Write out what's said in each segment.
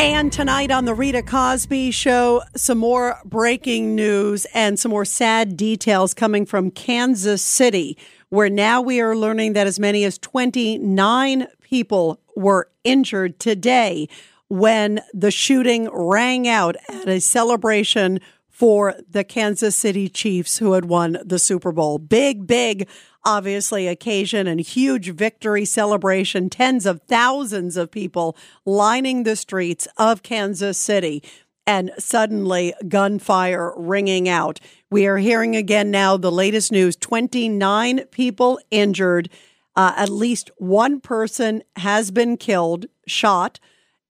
And tonight on the Rita Cosby Show, some more breaking news and some more sad details coming from Kansas City, where now we are learning that as many as 29 people were injured today when the shooting rang out at a celebration for the Kansas City Chiefs who had won the Super Bowl. Big, big, obviously, occasion and huge victory celebration. Tens of thousands of people lining the streets of Kansas City. And suddenly, gunfire ringing out. We are hearing again now the latest news 29 people injured. Uh, at least one person has been killed, shot,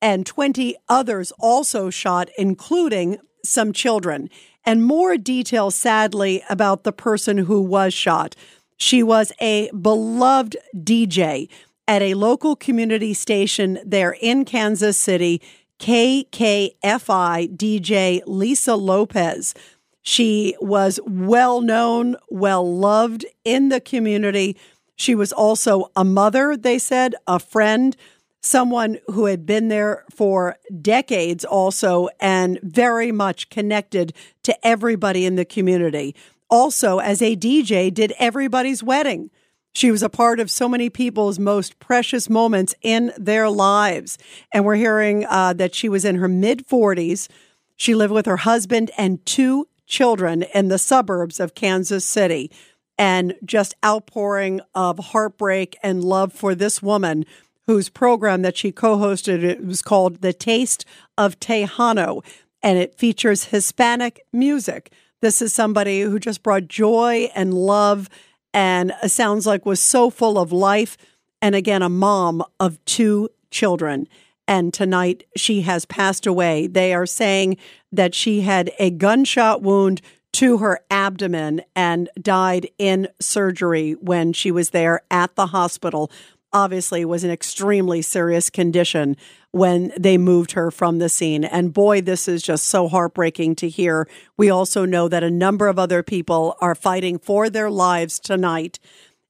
and 20 others also shot, including some children. And more details, sadly, about the person who was shot. She was a beloved DJ at a local community station there in Kansas City, KKFI DJ Lisa Lopez. She was well known, well loved in the community. She was also a mother, they said, a friend, someone who had been there for decades also and very much connected to everybody in the community. Also, as a DJ, did everybody's wedding. She was a part of so many people's most precious moments in their lives. And we're hearing uh, that she was in her mid 40s. She lived with her husband and two children in the suburbs of Kansas City. And just outpouring of heartbreak and love for this woman whose program that she co-hosted it was called The Taste of Tejano and it features Hispanic music. This is somebody who just brought joy and love and uh, sounds like was so full of life. And again a mom of two children. And tonight she has passed away. They are saying that she had a gunshot wound to her abdomen and died in surgery when she was there at the hospital obviously was an extremely serious condition when they moved her from the scene. And boy, this is just so heartbreaking to hear. We also know that a number of other people are fighting for their lives tonight.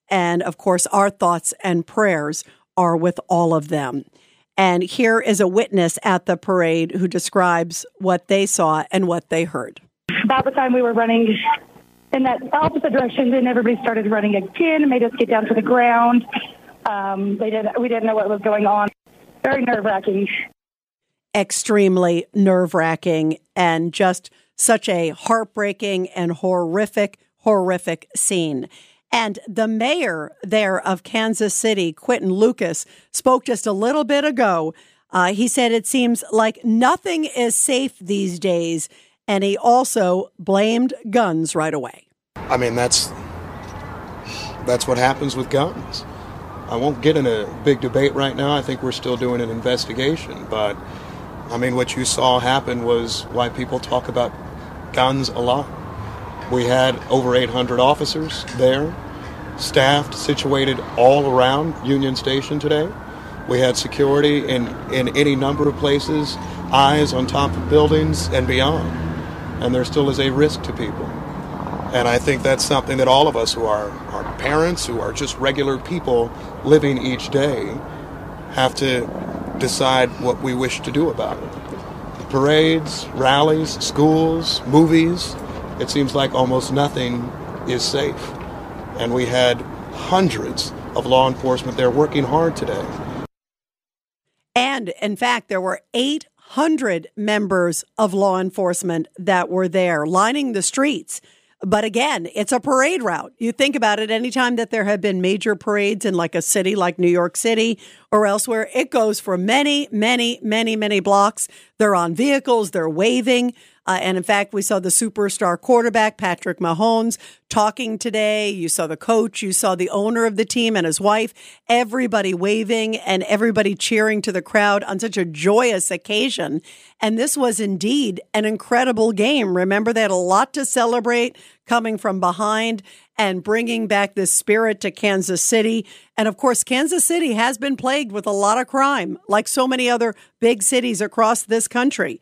And of course, our thoughts and prayers are with all of them. And here is a witness at the parade who describes what they saw and what they heard. About the time we were running in that opposite direction, then everybody started running again made us get down to the ground. Um, they did. We didn't know what was going on. Very nerve wracking. Extremely nerve wracking, and just such a heartbreaking and horrific, horrific scene. And the mayor there of Kansas City, Quinton Lucas, spoke just a little bit ago. Uh, he said it seems like nothing is safe these days, and he also blamed guns right away. I mean, that's that's what happens with guns. I won't get in a big debate right now. I think we're still doing an investigation. But I mean, what you saw happen was why people talk about guns a lot. We had over 800 officers there, staffed, situated all around Union Station today. We had security in, in any number of places, eyes on top of buildings and beyond. And there still is a risk to people. And I think that's something that all of us who are, are parents, who are just regular people living each day, have to decide what we wish to do about it. Parades, rallies, schools, movies, it seems like almost nothing is safe. And we had hundreds of law enforcement there working hard today. And in fact, there were 800 members of law enforcement that were there lining the streets But again, it's a parade route. You think about it, anytime that there have been major parades in like a city like New York City or elsewhere, it goes for many, many, many, many blocks. They're on vehicles, they're waving. Uh, and in fact, we saw the superstar quarterback, Patrick Mahomes, talking today. You saw the coach, you saw the owner of the team and his wife, everybody waving and everybody cheering to the crowd on such a joyous occasion. And this was indeed an incredible game. Remember, they had a lot to celebrate coming from behind and bringing back this spirit to Kansas City. And of course, Kansas City has been plagued with a lot of crime, like so many other big cities across this country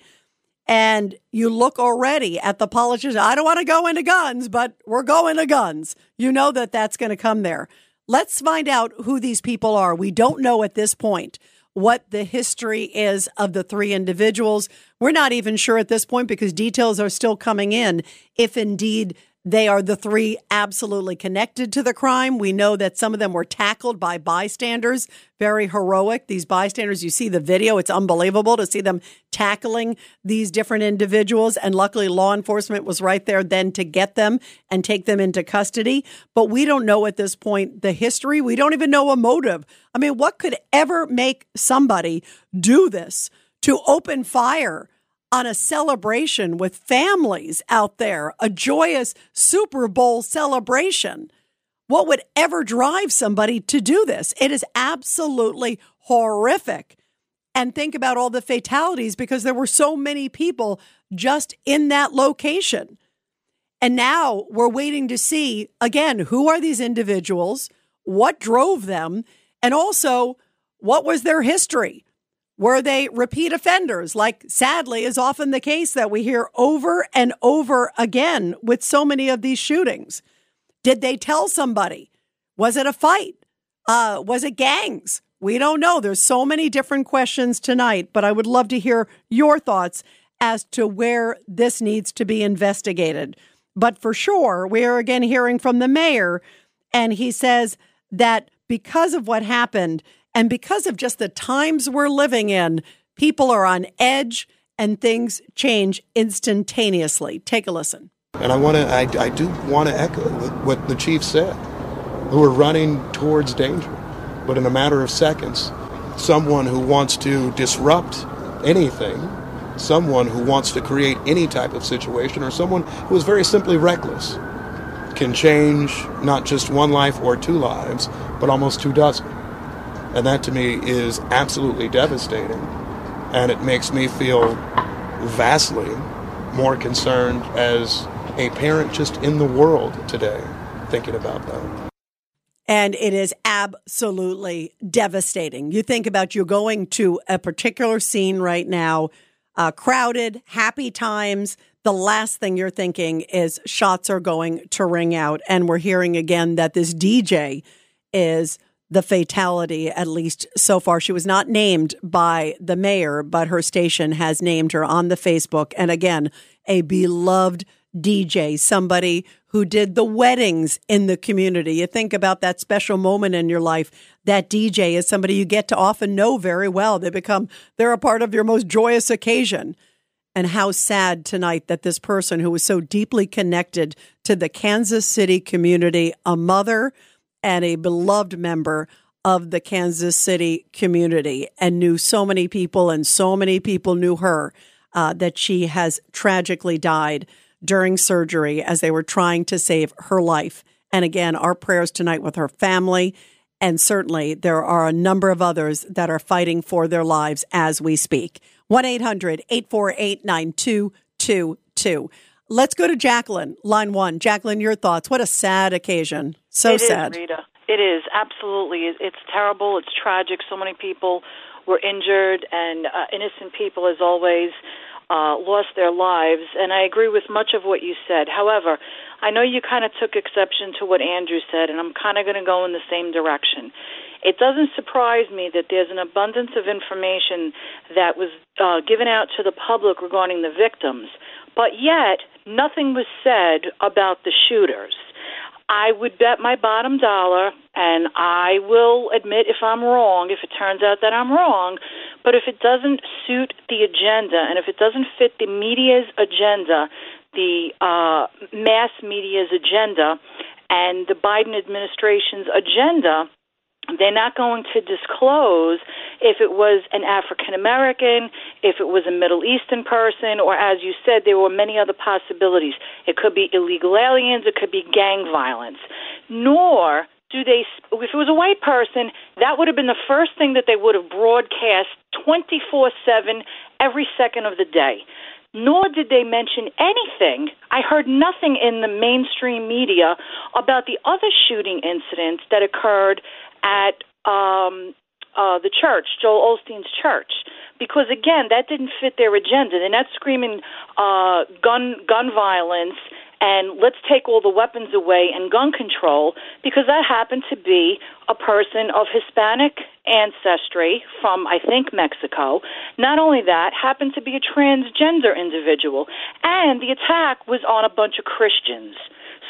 and you look already at the politicians. I don't want to go into guns, but we're going to guns. You know that that's going to come there. Let's find out who these people are. We don't know at this point what the history is of the three individuals. We're not even sure at this point because details are still coming in if indeed they are the three absolutely connected to the crime. We know that some of them were tackled by bystanders, very heroic. These bystanders, you see the video, it's unbelievable to see them tackling these different individuals. And luckily, law enforcement was right there then to get them and take them into custody. But we don't know at this point the history. We don't even know a motive. I mean, what could ever make somebody do this to open fire? On a celebration with families out there, a joyous Super Bowl celebration. What would ever drive somebody to do this? It is absolutely horrific. And think about all the fatalities because there were so many people just in that location. And now we're waiting to see again who are these individuals, what drove them, and also what was their history? Were they repeat offenders, like sadly is often the case that we hear over and over again with so many of these shootings? Did they tell somebody? Was it a fight? Uh, was it gangs? We don't know. There's so many different questions tonight, but I would love to hear your thoughts as to where this needs to be investigated. But for sure, we are again hearing from the mayor, and he says that because of what happened, and because of just the times we're living in, people are on edge and things change instantaneously. Take a listen. And I want to, I, I do want to echo what the chief said. We're running towards danger, but in a matter of seconds, someone who wants to disrupt anything, someone who wants to create any type of situation, or someone who is very simply reckless, can change not just one life or two lives, but almost two dozen. And that to me is absolutely devastating. And it makes me feel vastly more concerned as a parent just in the world today thinking about that. And it is absolutely devastating. You think about you going to a particular scene right now, uh, crowded, happy times. The last thing you're thinking is shots are going to ring out. And we're hearing again that this DJ is the fatality, at least so far. She was not named by the mayor, but her station has named her on the Facebook. And again, a beloved DJ, somebody who did the weddings in the community. You think about that special moment in your life. That DJ is somebody you get to often know very well. They become, they're a part of your most joyous occasion. And how sad tonight that this person who was so deeply connected to the Kansas City community, a mother, and a beloved member of the Kansas City community and knew so many people, and so many people knew her uh, that she has tragically died during surgery as they were trying to save her life. And again, our prayers tonight with her family. And certainly there are a number of others that are fighting for their lives as we speak. 1 800 848 9222. Let's go to Jacqueline, line one. Jacqueline, your thoughts. What a sad occasion. So it sad. Is, Rita. It is absolutely. It's terrible. It's tragic. So many people were injured, and uh, innocent people, as always, uh, lost their lives. And I agree with much of what you said. However, I know you kind of took exception to what Andrew said, and I'm kind of going to go in the same direction. It doesn't surprise me that there's an abundance of information that was uh, given out to the public regarding the victims, but yet nothing was said about the shooters. I would bet my bottom dollar, and I will admit if I'm wrong, if it turns out that I'm wrong, but if it doesn't suit the agenda and if it doesn't fit the media's agenda the uh, mass media's agenda and the Biden administration's agenda, they're not going to disclose if it was an African American, if it was a Middle Eastern person, or as you said, there were many other possibilities. It could be illegal aliens, it could be gang violence. Nor do they, if it was a white person, that would have been the first thing that they would have broadcast 24 7 every second of the day nor did they mention anything. I heard nothing in the mainstream media about the other shooting incidents that occurred at um, uh, the church, Joel Osteen's church, because again, that didn't fit their agenda. They're not screaming uh, gun gun violence and let's take all the weapons away and gun control because that happened to be a person of Hispanic ancestry from, I think, Mexico. Not only that, happened to be a transgender individual. And the attack was on a bunch of Christians.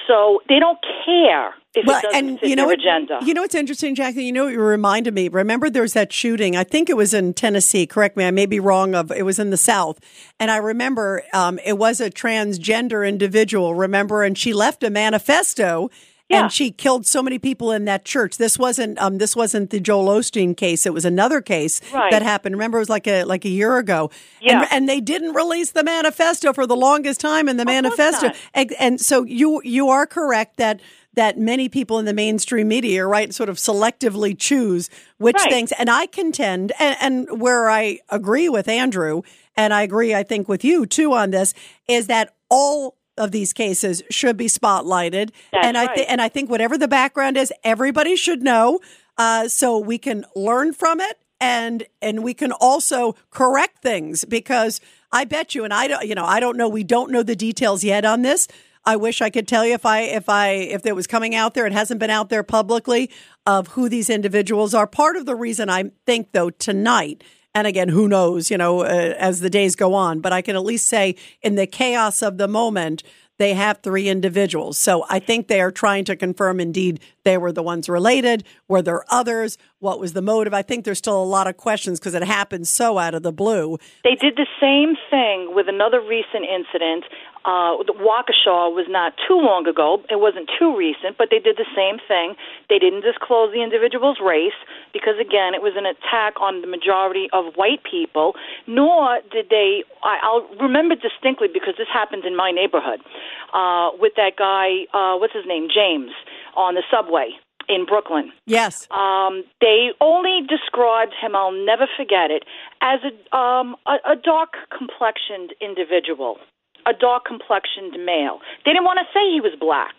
So they don't care if well, it doesn't and fit you know their what, agenda. You know what's interesting, Jackie? You know what you reminded me? Remember there was that shooting, I think it was in Tennessee, correct me, I may be wrong of it was in the South. And I remember um, it was a transgender individual, remember, and she left a manifesto Yeah. and she killed so many people in that church. This wasn't um, this wasn't the Joel Osteen case. It was another case Right. that happened. Remember, it was like a like a year ago. Yeah. and, and they didn't release the manifesto for the longest time in the course manifesto. And, and so you you are correct that that many people in the mainstream media, right, sort of selectively choose which Right. things. And I contend, and, and where I agree with Andrew, and I agree, I think, with you too on this, is that all of these cases should be spotlighted. That's and I right. think, and I think whatever the background is, everybody should know, uh, so we can learn from it. And and we can also correct things because I bet you, and I don't, you know, I don't know. We don't know the details yet on this. I wish I could tell you if I if I if it was coming out there. It hasn't been out there publicly of who these individuals are. Part of the reason I think though tonight, and again, who knows, you know, uh, as the days go on, but I can at least say in the chaos of the moment. They have three individuals. So I think they are trying to confirm indeed they were the ones related. Were there others? What was the motive? I think there's still a lot of questions because it happened so out of the blue. They did the same thing with another recent incident. Uh, the Waukesha was not too long ago. It wasn't too recent, but they did the same thing. They didn't disclose the individual's race because, again, it was an attack on the majority of white people. Nor did they. I, I'll remember distinctly because this happened in my neighborhood uh, with that guy. Uh, what's his name? James on the subway in Brooklyn. Yes. Um, they only described him. I'll never forget it as a um, a, a dark complexioned individual, a dark complexioned male. They didn't want to say he was black.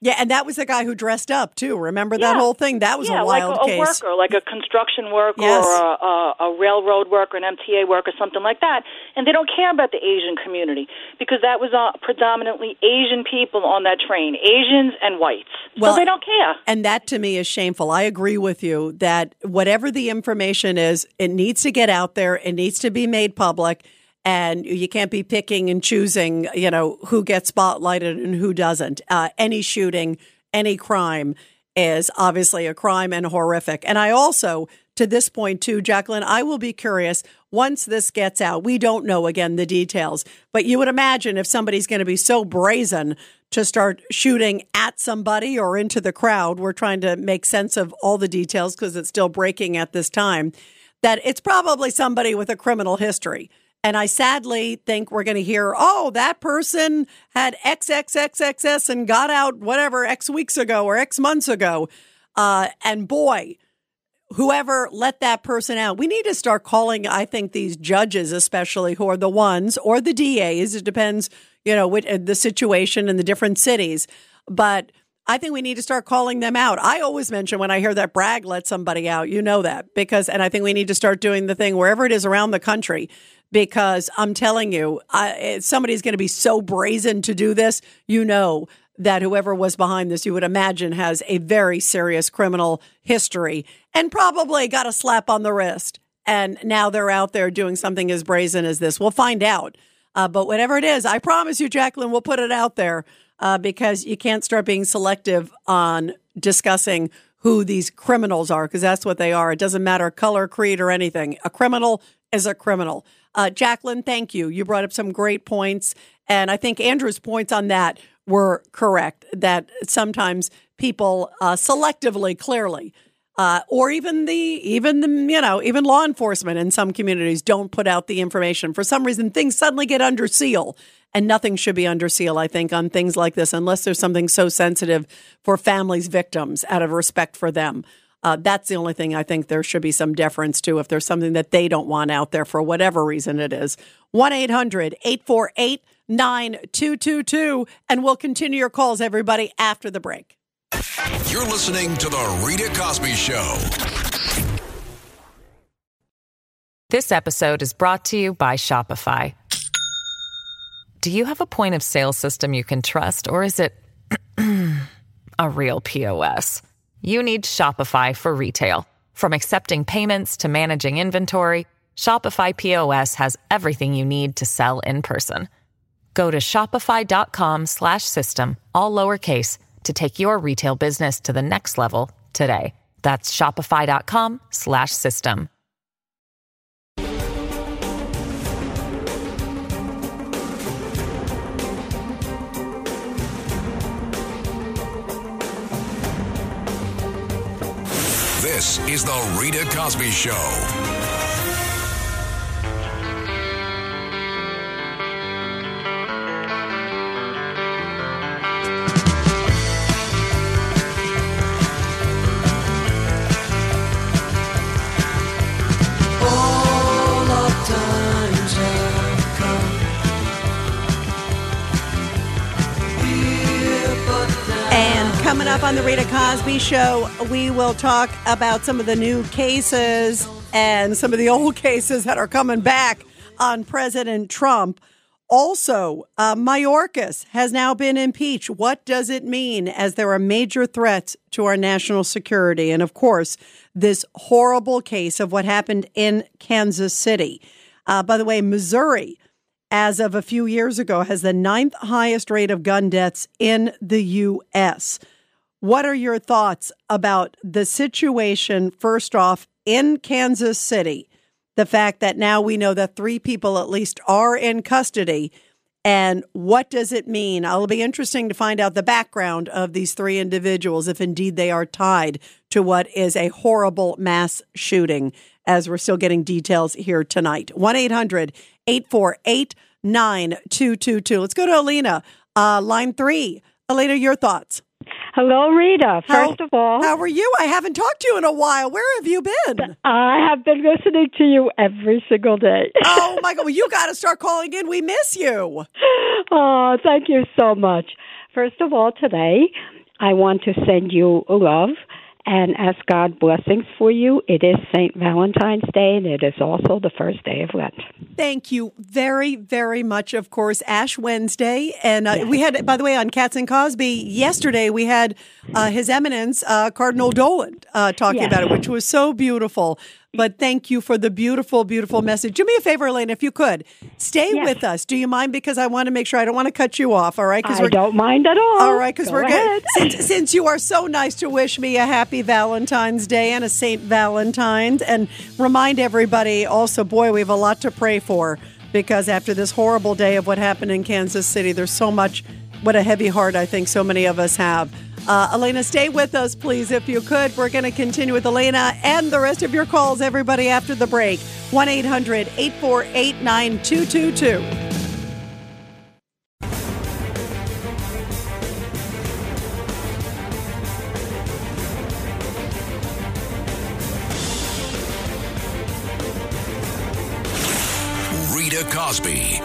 Yeah, and that was the guy who dressed up too. Remember that Yeah. whole thing? That was yeah, a wild like a, a case. worker, like a construction worker Yes. or a, a, a railroad worker, an MTA worker, something like that. And they don't care about the Asian community because that was uh, predominantly Asian people on that train, Asians and whites. Well, so they don't care. And that to me is shameful. I agree with you that whatever the information is, it needs to get out there. It needs to be made public. And you can't be picking and choosing, you know, who gets spotlighted and who doesn't. Uh, any shooting, any crime is obviously a crime and horrific. And I also, to this point too, Jacqueline, I will be curious once this gets out. We don't know again the details, but you would imagine if somebody's going to be so brazen to start shooting at somebody or into the crowd, we're trying to make sense of all the details because it's still breaking at this time, that it's probably somebody with a criminal history. And I sadly think we're going to hear, oh, that person had XXXXS and got out whatever X weeks ago or X months ago. Uh, and boy, whoever let that person out, we need to start calling, I think, these judges, especially who are the ones, or the DAs, it depends, you know, uh, the situation in the different cities. But I think we need to start calling them out. I always mention when I hear that Bragg let somebody out, you know that because, and I think we need to start doing the thing wherever it is around the country because I'm telling you, I, somebody's going to be so brazen to do this, you know that whoever was behind this, you would imagine, has a very serious criminal history and probably got a slap on the wrist. And now they're out there doing something as brazen as this. We'll find out. Uh, but whatever it is, I promise you, Jacqueline, we'll put it out there uh, because you can't start being selective on discussing who these criminals are because that's what they are. It doesn't matter color, creed, or anything. A criminal is a criminal. Uh, Jacqueline, thank you. You brought up some great points. And I think Andrew's points on that were correct. That sometimes people uh, selectively, clearly, uh, or even the even the you know even law enforcement in some communities don't put out the information for some reason. Things suddenly get under seal, and nothing should be under seal. I think on things like this, unless there's something so sensitive for families, victims, out of respect for them. Uh, that's the only thing I think there should be some deference to if there's something that they don't want out there for whatever reason it is. 1 800 848 9222. And we'll continue your calls, everybody, after the break. You're listening to The Rita Cosby Show. This episode is brought to you by Shopify. Do you have a point of sale system you can trust, or is it a real POS? You need Shopify for retail. From accepting payments to managing inventory, Shopify POS has everything you need to sell in person. Go to shopify.com slash system, all lowercase, to take your retail business to the next level today. That's shopify.com slash system. This is The Rita Cosby Show. Coming up on the Rita Cosby Show, we will talk about some of the new cases and some of the old cases that are coming back on President Trump. Also, uh, Mayorkas has now been impeached. What does it mean as there are major threats to our national security? And of course, this horrible case of what happened in Kansas City. Uh, by the way, Missouri as of a few years ago, has the ninth highest rate of gun deaths in the U.S. What are your thoughts about the situation, first off, in Kansas City? The fact that now we know that three people at least are in custody. And what does it mean? It'll be interesting to find out the background of these three individuals, if indeed they are tied to what is a horrible mass shooting, as we're still getting details here tonight. 1 800 848 9222. Let's go to Alina, uh, line three. Alina, your thoughts. Hello, Rita. First How- of all, How are you? I haven't talked to you in a while. Where have you been? I have been listening to you every single day. Oh my God! Well, you got to start calling in. We miss you. oh, thank you so much. First of all, today, I want to send you love and ask God blessings for you. It is St. Valentine's Day, and it is also the first day of Lent. Thank you very, very much. Of course, Ash Wednesday, and uh, we had, by the way, on Cats and Cosby yesterday, we had uh, His Eminence uh, Cardinal Dolan uh, talking Yes. about it, which was so beautiful. But thank you for the beautiful, beautiful message. Do me a favor, Elaine, if you could stay Yes. with us. Do you mind? Because I want to make sure I don't want to cut you off. All right? Because I don't mind at all. All right, because Go we're ahead. good. Since, since you are so nice to wish me a happy Valentine's Day and a Saint Valentine's, and remind everybody also, boy, we have a lot to pray for because after this horrible day of what happened in Kansas City, there's so much. What a heavy heart I think so many of us have. Uh, Elena, stay with us, please, if you could. We're going to continue with Elena and the rest of your calls, everybody, after the break. 1 800 848 9222. Rita Cosby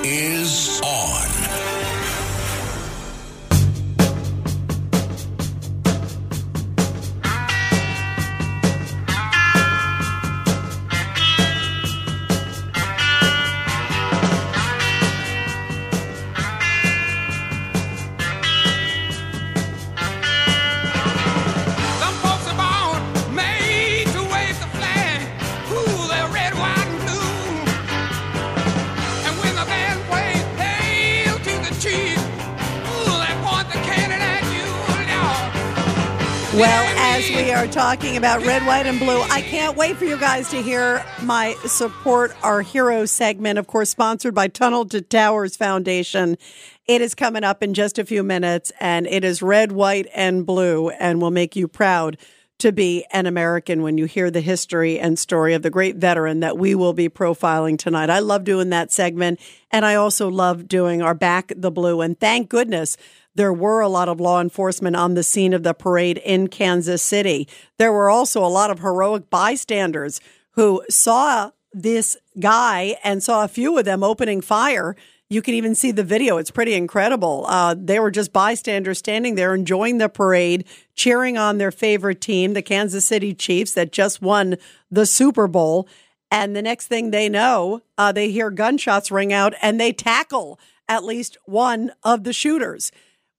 Well, as we are talking about red, white, and blue, I can't wait for you guys to hear my support our hero segment, of course, sponsored by Tunnel to Towers Foundation. It is coming up in just a few minutes, and it is red, white, and blue, and will make you proud to be an American when you hear the history and story of the great veteran that we will be profiling tonight. I love doing that segment, and I also love doing our Back the Blue. And thank goodness there were a lot of law enforcement on the scene of the parade in Kansas City. There were also a lot of heroic bystanders who saw this guy and saw a few of them opening fire. You can even see the video. It's pretty incredible. Uh, they were just bystanders standing there enjoying the parade, cheering on their favorite team, the Kansas City Chiefs, that just won the Super Bowl. And the next thing they know, uh, they hear gunshots ring out and they tackle at least one of the shooters.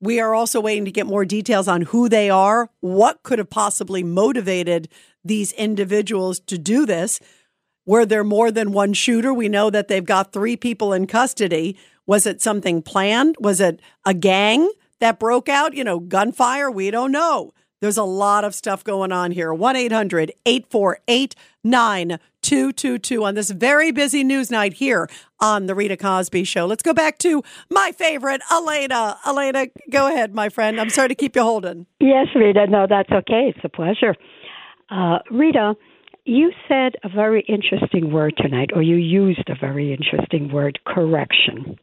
We are also waiting to get more details on who they are, what could have possibly motivated these individuals to do this. Were there more than one shooter? We know that they've got three people in custody. Was it something planned? Was it a gang that broke out? You know, gunfire? We don't know. There's a lot of stuff going on here. 1 800 848 9222 on this very busy news night here on The Rita Cosby Show. Let's go back to my favorite, Elena. Elena, go ahead, my friend. I'm sorry to keep you holding. Yes, Rita. No, that's okay. It's a pleasure. Uh, Rita, you said a very interesting word tonight, or you used a very interesting word correction.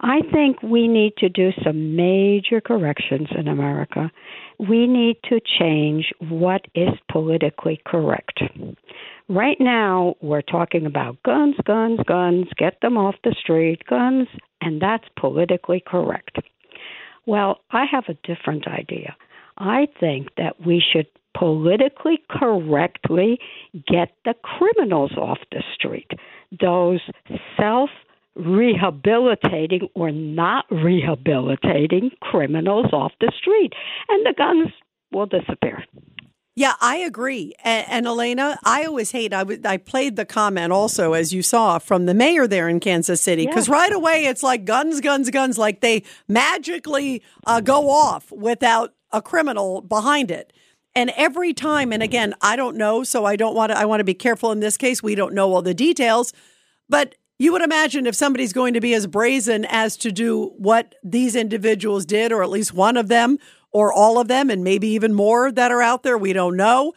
I think we need to do some major corrections in America. We need to change what is politically correct. Right now, we're talking about guns, guns, guns, get them off the street, guns, and that's politically correct. Well, I have a different idea. I think that we should politically correctly get the criminals off the street, those self rehabilitating or not rehabilitating criminals off the street, and the guns will disappear. Yeah, I agree. And, and Elena, I always hate. I, w- I played the comment also, as you saw from the mayor there in Kansas City, because Yeah. right away it's like guns, guns, guns, like they magically uh, go off without a criminal behind it. And every time, and again, I don't know, so I don't want to. I want to be careful in this case. We don't know all the details, but you would imagine if somebody's going to be as brazen as to do what these individuals did, or at least one of them, or all of them, and maybe even more that are out there, we don't know.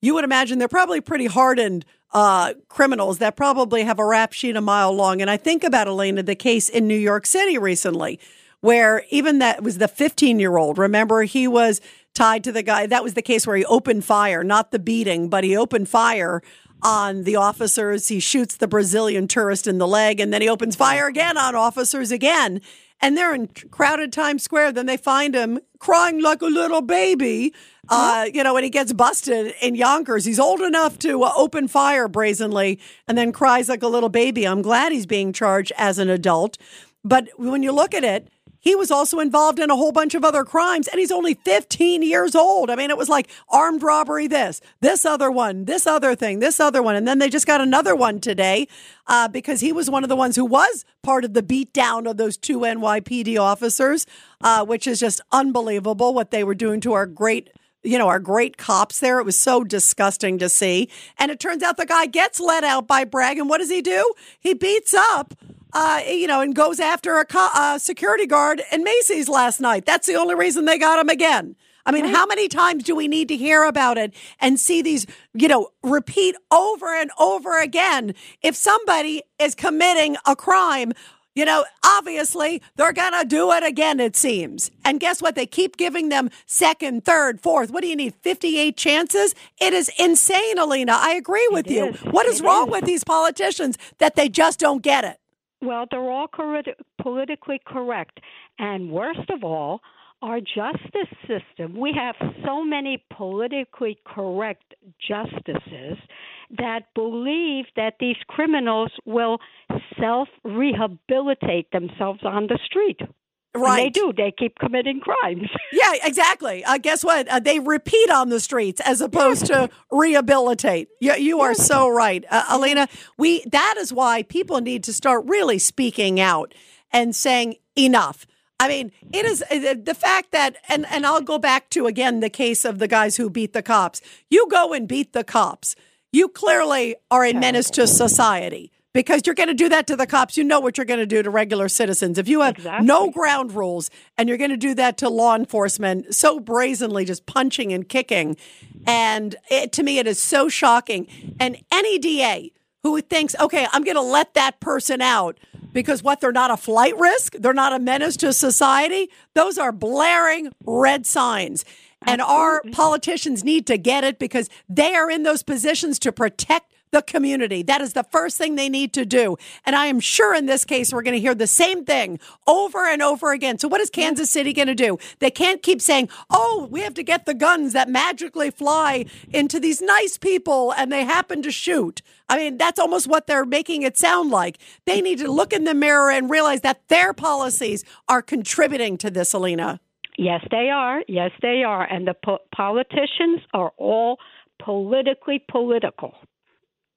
You would imagine they're probably pretty hardened uh, criminals that probably have a rap sheet a mile long. And I think about Elena, the case in New York City recently, where even that was the 15 year old. Remember, he was tied to the guy. That was the case where he opened fire, not the beating, but he opened fire on the officers. He shoots the Brazilian tourist in the leg, and then he opens fire again on officers again. And they're in crowded Times Square. Then they find him crying like a little baby. Uh, you know, when he gets busted in Yonkers, he's old enough to uh, open fire brazenly and then cries like a little baby. I'm glad he's being charged as an adult. But when you look at it, he was also involved in a whole bunch of other crimes and he's only 15 years old. I mean, it was like armed robbery, this, this other one, this other thing, this other one. And then they just got another one today uh, because he was one of the ones who was part of the beatdown of those two NYPD officers, uh, which is just unbelievable what they were doing to our great you know, our great cops there. It was so disgusting to see. And it turns out the guy gets let out by Bragg. And what does he do? He beats up, uh, you know, and goes after a co- uh, security guard in Macy's last night. That's the only reason they got him again. I mean, how many times do we need to hear about it and see these, you know, repeat over and over again? If somebody is committing a crime, you know, obviously they're going to do it again, it seems. And guess what? They keep giving them second, third, fourth. What do you need? 58 chances? It is insane, Alina. I agree with you. is. What is It wrong is. with these politicians that they just don't get it? Well, they're all correct, politically correct. And worst of all, our justice system, we have so many politically correct justices that believe that these criminals will self rehabilitate themselves on the street. And they do. They keep committing crimes. Yeah, exactly. Uh, guess what? Uh, they repeat on the streets as opposed to rehabilitate. You, you are so right, uh, Elena. We that is why people need to start really speaking out and saying enough. I mean, it is uh, the fact that, and, and I'll go back to again the case of the guys who beat the cops. You go and beat the cops. You clearly are a menace to society because you're going to do that to the cops. You know what you're going to do to regular citizens. If you have Exactly. no ground rules and you're going to do that to law enforcement so brazenly, just punching and kicking. And it, to me, it is so shocking. And any DA who thinks, okay, I'm going to let that person out because what? They're not a flight risk, they're not a menace to society. Those are blaring red signs. And our politicians need to get it because they are in those positions to protect the community. That is the first thing they need to do. And I am sure in this case, we're going to hear the same thing over and over again. So, what is Kansas City going to do? They can't keep saying, oh, we have to get the guns that magically fly into these nice people and they happen to shoot. I mean, that's almost what they're making it sound like. They need to look in the mirror and realize that their policies are contributing to this, Alina. Yes, they are. Yes, they are. And the po- politicians are all politically political.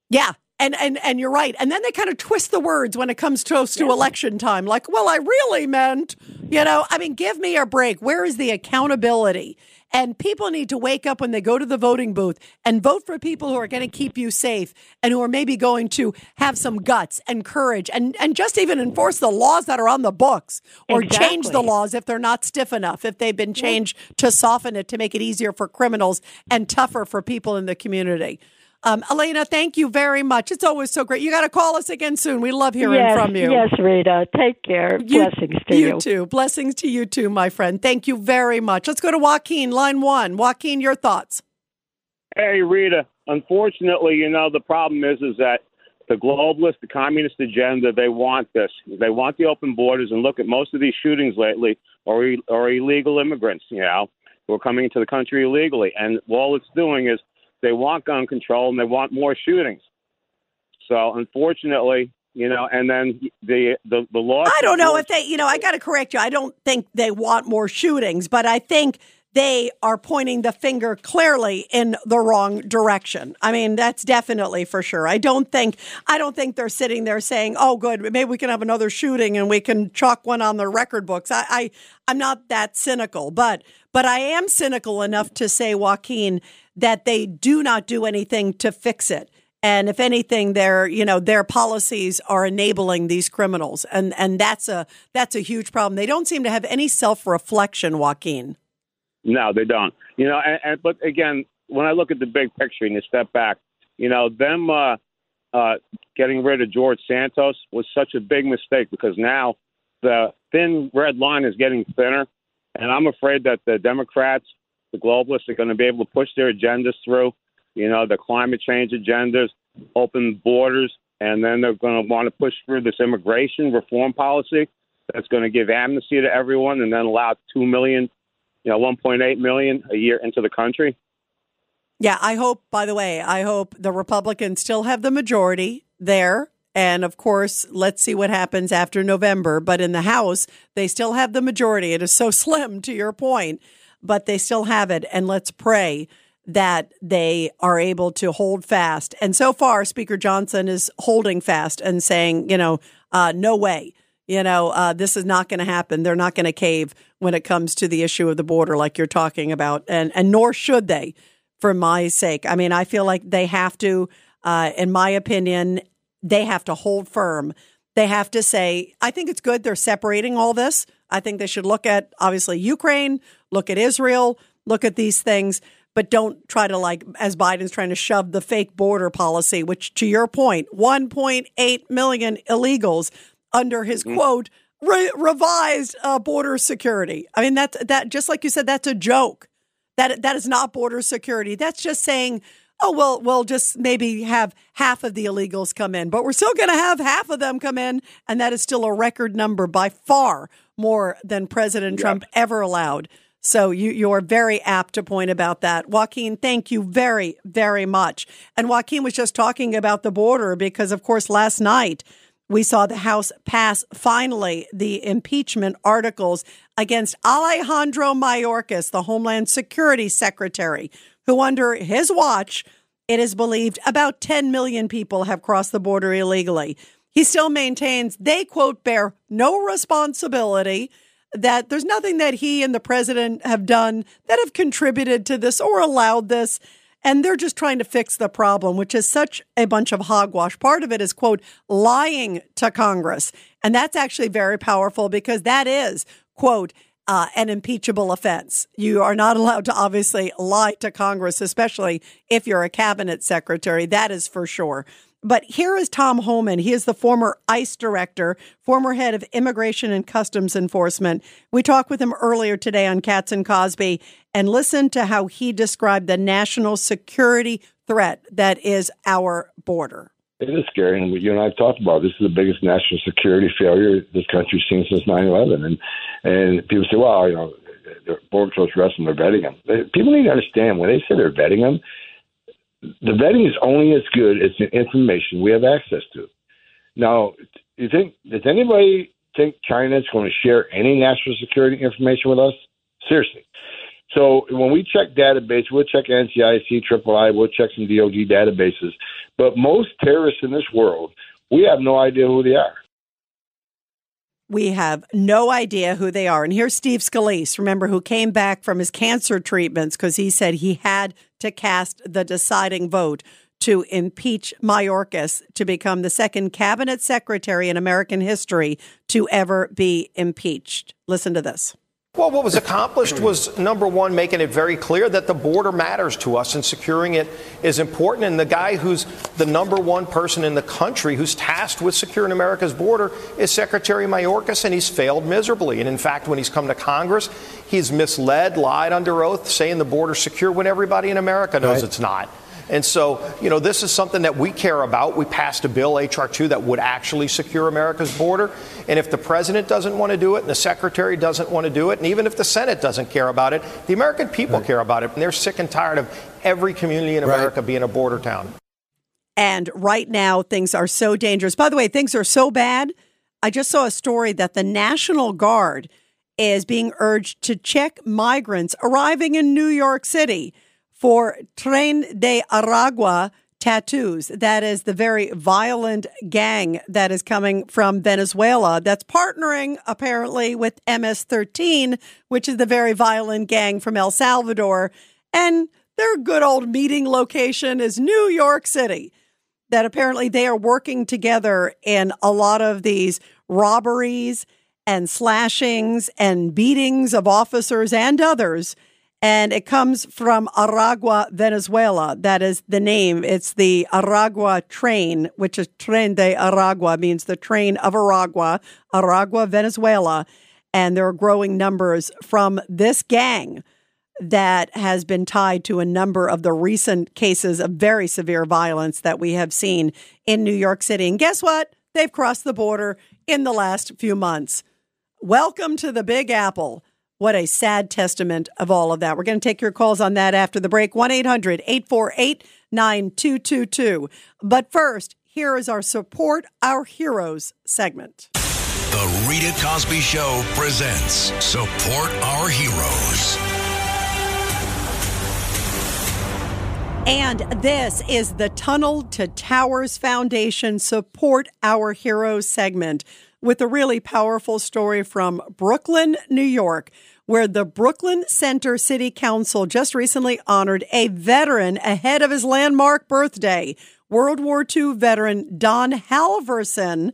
Yeah. And, and and you're right. And then they kind of twist the words when it comes close to election time. Like, well, I really meant, you know, I mean, give me a break. Where is the accountability? And people need to wake up when they go to the voting booth and vote for people who are going to keep you safe and who are maybe going to have some guts and courage and, and just even enforce the laws that are on the books or change the laws if they're not stiff enough, if they've been changed to soften it to make it easier for criminals and tougher for people in the community. Um, Elena, thank you very much. It's always so great. You got to call us again soon. We love hearing yes, from you. Yes, Rita. Take care. You- Blessings to you. You too. Blessings to you too, my friend. Thank you very much. Let's go to Joaquin, line one. Joaquin, your thoughts. Hey, Rita. Unfortunately, you know the problem is is that the globalist, the communist agenda, they want this. They want the open borders, and look at most of these shootings lately are are illegal immigrants. You know, who are coming into the country illegally, and all it's doing is they want gun control and they want more shootings. So, unfortunately, you know, and then the the the law. I don't know if they, you know, I got to correct you. I don't think they want more shootings, but I think they are pointing the finger clearly in the wrong direction. I mean, that's definitely for sure. I don't think I don't think they're sitting there saying, "Oh, good, maybe we can have another shooting and we can chalk one on the record books." I, I I'm not that cynical, but but I am cynical enough to say, Joaquin, that they do not do anything to fix it. And if anything, their you know their policies are enabling these criminals, and and that's a that's a huge problem. They don't seem to have any self reflection, Joaquin. No, they don't. You know, and, and but again, when I look at the big picture and you step back, you know, them uh, uh, getting rid of George Santos was such a big mistake because now the thin red line is getting thinner, and I'm afraid that the Democrats, the globalists, are going to be able to push their agendas through. You know, the climate change agendas, open borders, and then they're going to want to push through this immigration reform policy that's going to give amnesty to everyone and then allow two million you know, 1.8 million a year into the country. Yeah, I hope. By the way, I hope the Republicans still have the majority there. And of course, let's see what happens after November. But in the House, they still have the majority. It is so slim, to your point, but they still have it. And let's pray that they are able to hold fast. And so far, Speaker Johnson is holding fast and saying, you know, uh, no way. You know, uh, this is not going to happen. They're not going to cave when it comes to the issue of the border, like you're talking about, and and nor should they, for my sake. I mean, I feel like they have to, uh, in my opinion, they have to hold firm. They have to say, I think it's good they're separating all this. I think they should look at obviously Ukraine, look at Israel, look at these things, but don't try to like as Biden's trying to shove the fake border policy, which to your point, 1.8 million illegals under his quote re- revised uh, border security. I mean that's that just like you said that's a joke. That that is not border security. That's just saying, oh well, we'll just maybe have half of the illegals come in, but we're still going to have half of them come in, and that is still a record number by far more than President Trump ever allowed. So you you're very apt to point about that. Joaquin, thank you very, very much. And Joaquin was just talking about the border because of course last night we saw the House pass finally the impeachment articles against Alejandro Mayorkas, the Homeland Security Secretary, who under his watch, it is believed about 10 million people have crossed the border illegally. He still maintains they, quote, bear no responsibility that there's nothing that he and the president have done that have contributed to this or allowed this. And they're just trying to fix the problem, which is such a bunch of hogwash. Part of it is, quote, lying to Congress. And that's actually very powerful because that is, quote, uh, an impeachable offense. You are not allowed to obviously lie to Congress, especially if you're a cabinet secretary. That is for sure. But here is Tom Homan. He is the former ICE director, former head of Immigration and Customs Enforcement. We talked with him earlier today on Cats and Cosby and listened to how he described the national security threat that is our border. It is scary, and you and I have talked about this is the biggest national security failure this country's seen since 9/11. And and people say, well, you know, the border patrol's arresting they're vetting them. People need to understand when they say they're vetting them, the vetting is only as good as the information we have access to. Now, you think does anybody think China is going to share any national security information with us? Seriously. So when we check database, we'll check NCIC, III, we'll check some DOD databases. But most terrorists in this world, we have no idea who they are. We have no idea who they are. And here's Steve Scalise, remember, who came back from his cancer treatments because he said he had to cast the deciding vote to impeach Mayorkas to become the second cabinet secretary in American history to ever be impeached. Listen to this. Well, what was accomplished was number one, making it very clear that the border matters to us and securing it is important. And the guy who's the number one person in the country who's tasked with securing America's border is Secretary Mayorkas, and he's failed miserably. And in fact, when he's come to Congress, he's misled, lied under oath, saying the border's secure when everybody in America knows right. it's not. And so, you know, this is something that we care about. We passed a bill, H.R. 2, that would actually secure America's border. And if the president doesn't want to do it, and the secretary doesn't want to do it, and even if the Senate doesn't care about it, the American people right. care about it. And they're sick and tired of every community in America right. being a border town. And right now, things are so dangerous. By the way, things are so bad. I just saw a story that the National Guard is being urged to check migrants arriving in New York City for Tren de Aragua tattoos. That is the very violent gang that is coming from Venezuela that's partnering apparently with MS 13, which is the very violent gang from El Salvador. And their good old meeting location is New York City. That apparently they are working together in a lot of these robberies and slashings and beatings of officers and others and it comes from Aragua, Venezuela. That is the name. It's the Aragua train, which is Tren de Aragua, means the train of Aragua, Aragua, Venezuela. And there are growing numbers from this gang that has been tied to a number of the recent cases of very severe violence that we have seen in New York City. And guess what? They've crossed the border in the last few months. Welcome to the Big Apple. What a sad testament of all of that. We're going to take your calls on that after the break 1 800 848 9222. But first, here is our Support Our Heroes segment. The Rita Cosby Show presents Support Our Heroes. And this is the Tunnel to Towers Foundation Support Our Heroes segment with a really powerful story from Brooklyn, New York, where the Brooklyn Center City Council just recently honored a veteran ahead of his landmark birthday. World War II veteran Don Halverson,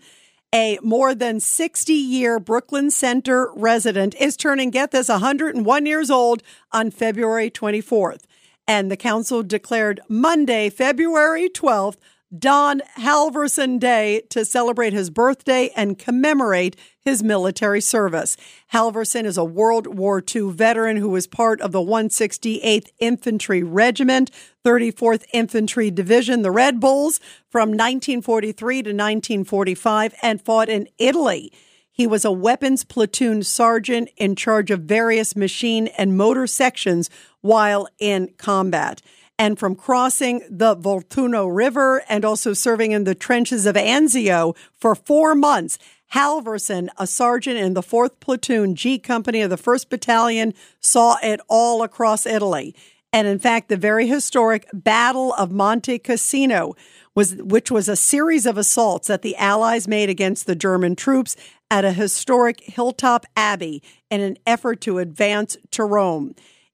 a more than 60 year Brooklyn Center resident, is turning, get this, 101 years old on February 24th. And the council declared Monday, February 12th, Don Halverson Day to celebrate his birthday and commemorate his military service. Halverson is a World War II veteran who was part of the 168th Infantry Regiment, 34th Infantry Division, the Red Bulls, from 1943 to 1945 and fought in Italy. He was a weapons platoon sergeant in charge of various machine and motor sections while in combat and from crossing the Volturno River and also serving in the trenches of Anzio for four months. Halverson, a sergeant in the 4th Platoon G Company of the 1st Battalion, saw it all across Italy. And in fact, the very historic Battle of Monte Cassino was which was a series of assaults that the Allies made against the German troops at a historic hilltop abbey in an effort to advance to Rome.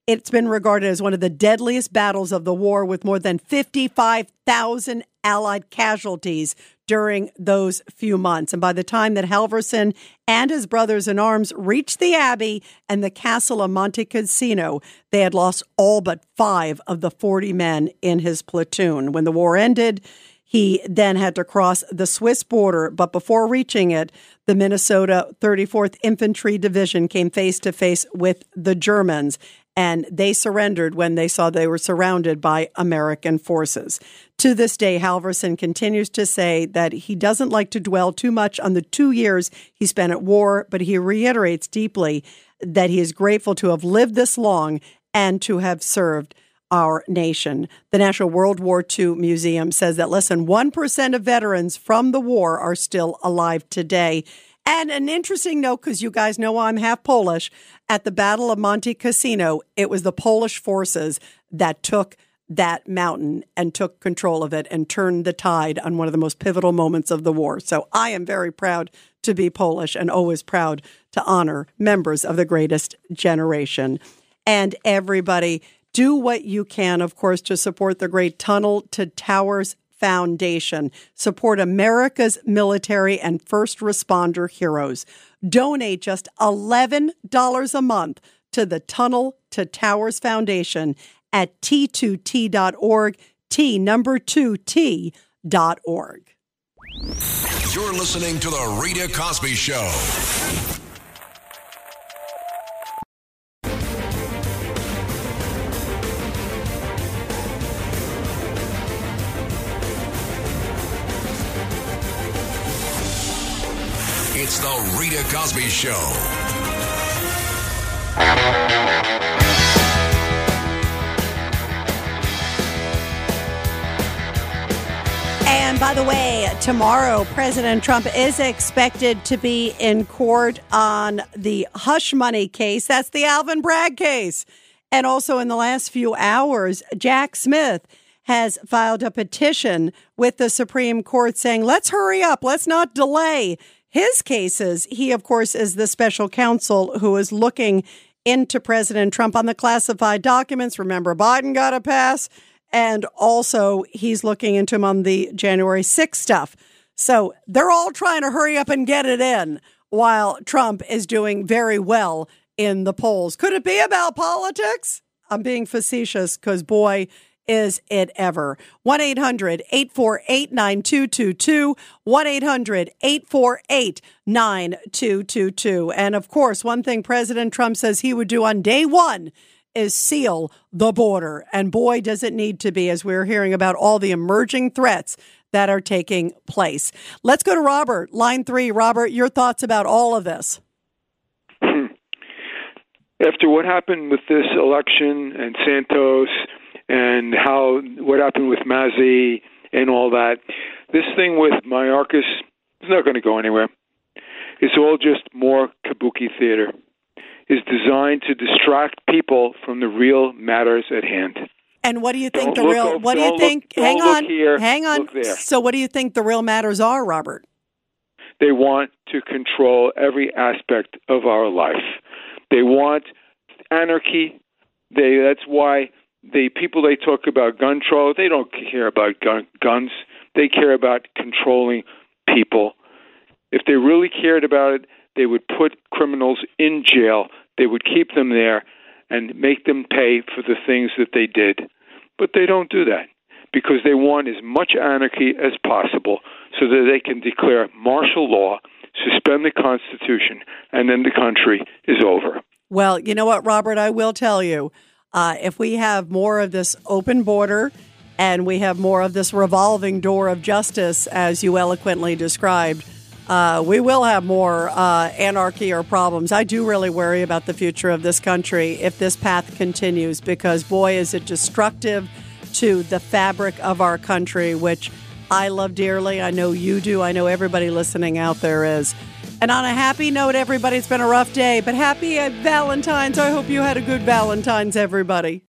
It's been regarded as one of the deadliest battles of the war, with more than 55,000 Allied casualties during those few months. And by the time that Halverson and his brothers in arms reached the Abbey and the castle of Monte Cassino, they had lost all but five of the 40 men in his platoon. When the war ended, he then had to cross the Swiss border, but before reaching it, the Minnesota 34th Infantry Division came face to face with the Germans and they surrendered when they saw they were surrounded by American forces. To this day, Halverson continues to say that he doesn't like to dwell too much on the two years he spent at war, but he reiterates deeply that he is grateful to have lived this long and to have served our nation. The National World War II Museum says that less than 1% of veterans from the war are still alive today. And an interesting note, because you guys know I'm half Polish, at the Battle of Monte Cassino, it was the Polish forces that took that mountain and took control of it and turned the tide on one of the most pivotal moments of the war. So I am very proud to be Polish and always proud to honor members of the greatest generation. And everybody, do what you can, of course, to support the great Tunnel to Towers Foundation. Support America's military and first responder heroes. Donate just $11 a month to the Tunnel to Towers Foundation at t2t.org, T number 2t.org. You're listening to The Rita Cosby Show. The Rita Cosby Show. And by the way, tomorrow, President Trump is expected to be in court on the hush money case. That's the Alvin Bragg case. And also, in the last few hours, Jack Smith has filed a petition with the Supreme Court saying, let's hurry up, let's not delay his cases. He, of course, is the special counsel who is looking into President Trump on the classified documents. Remember, Biden got a pass. And also, he's looking into him on the January 6th stuff. So they're all trying to hurry up and get it in while Trump is doing very well in the polls. Could it be about politics? I'm being facetious because, boy, is it ever. 1 800 848 9222. 1 800 848 9222. And of course, one thing President Trump says he would do on day one is seal the border. And boy, does it need to be as we're hearing about all the emerging threats that are taking place. Let's go to Robert, line three. Robert, your thoughts about all of this? After what happened with this election and Santos and how what happened with Mazi and all that, this thing with Mayorkas is not going to go anywhere. It's all just more kabuki theater. Is designed to distract people from the real matters at hand. And what do you think Don't the real? up- what do you think? look- hang on, here, hang on. So, what do you think the real matters are, Robert? They want to control every aspect of our life. They want anarchy. They that's why the people they talk about gun control, they don't care about gun, guns. They care about controlling people. If they really cared about it, they would put criminals in jail. They would keep them there and make them pay for the things that they did. But they don't do that because they want as much anarchy as possible so that they can declare martial law, suspend the Constitution, and then the country is over. Well, you know what, Robert? I will tell you uh, if we have more of this open border and we have more of this revolving door of justice, as you eloquently described, uh, we will have more uh, anarchy or problems. I do really worry about the future of this country if this path continues because, boy, is it destructive to the fabric of our country, which I love dearly. I know you do. I know everybody listening out there is. And on a happy note, everybody, it's been a rough day, but happy Valentine's. I hope you had a good Valentine's, everybody.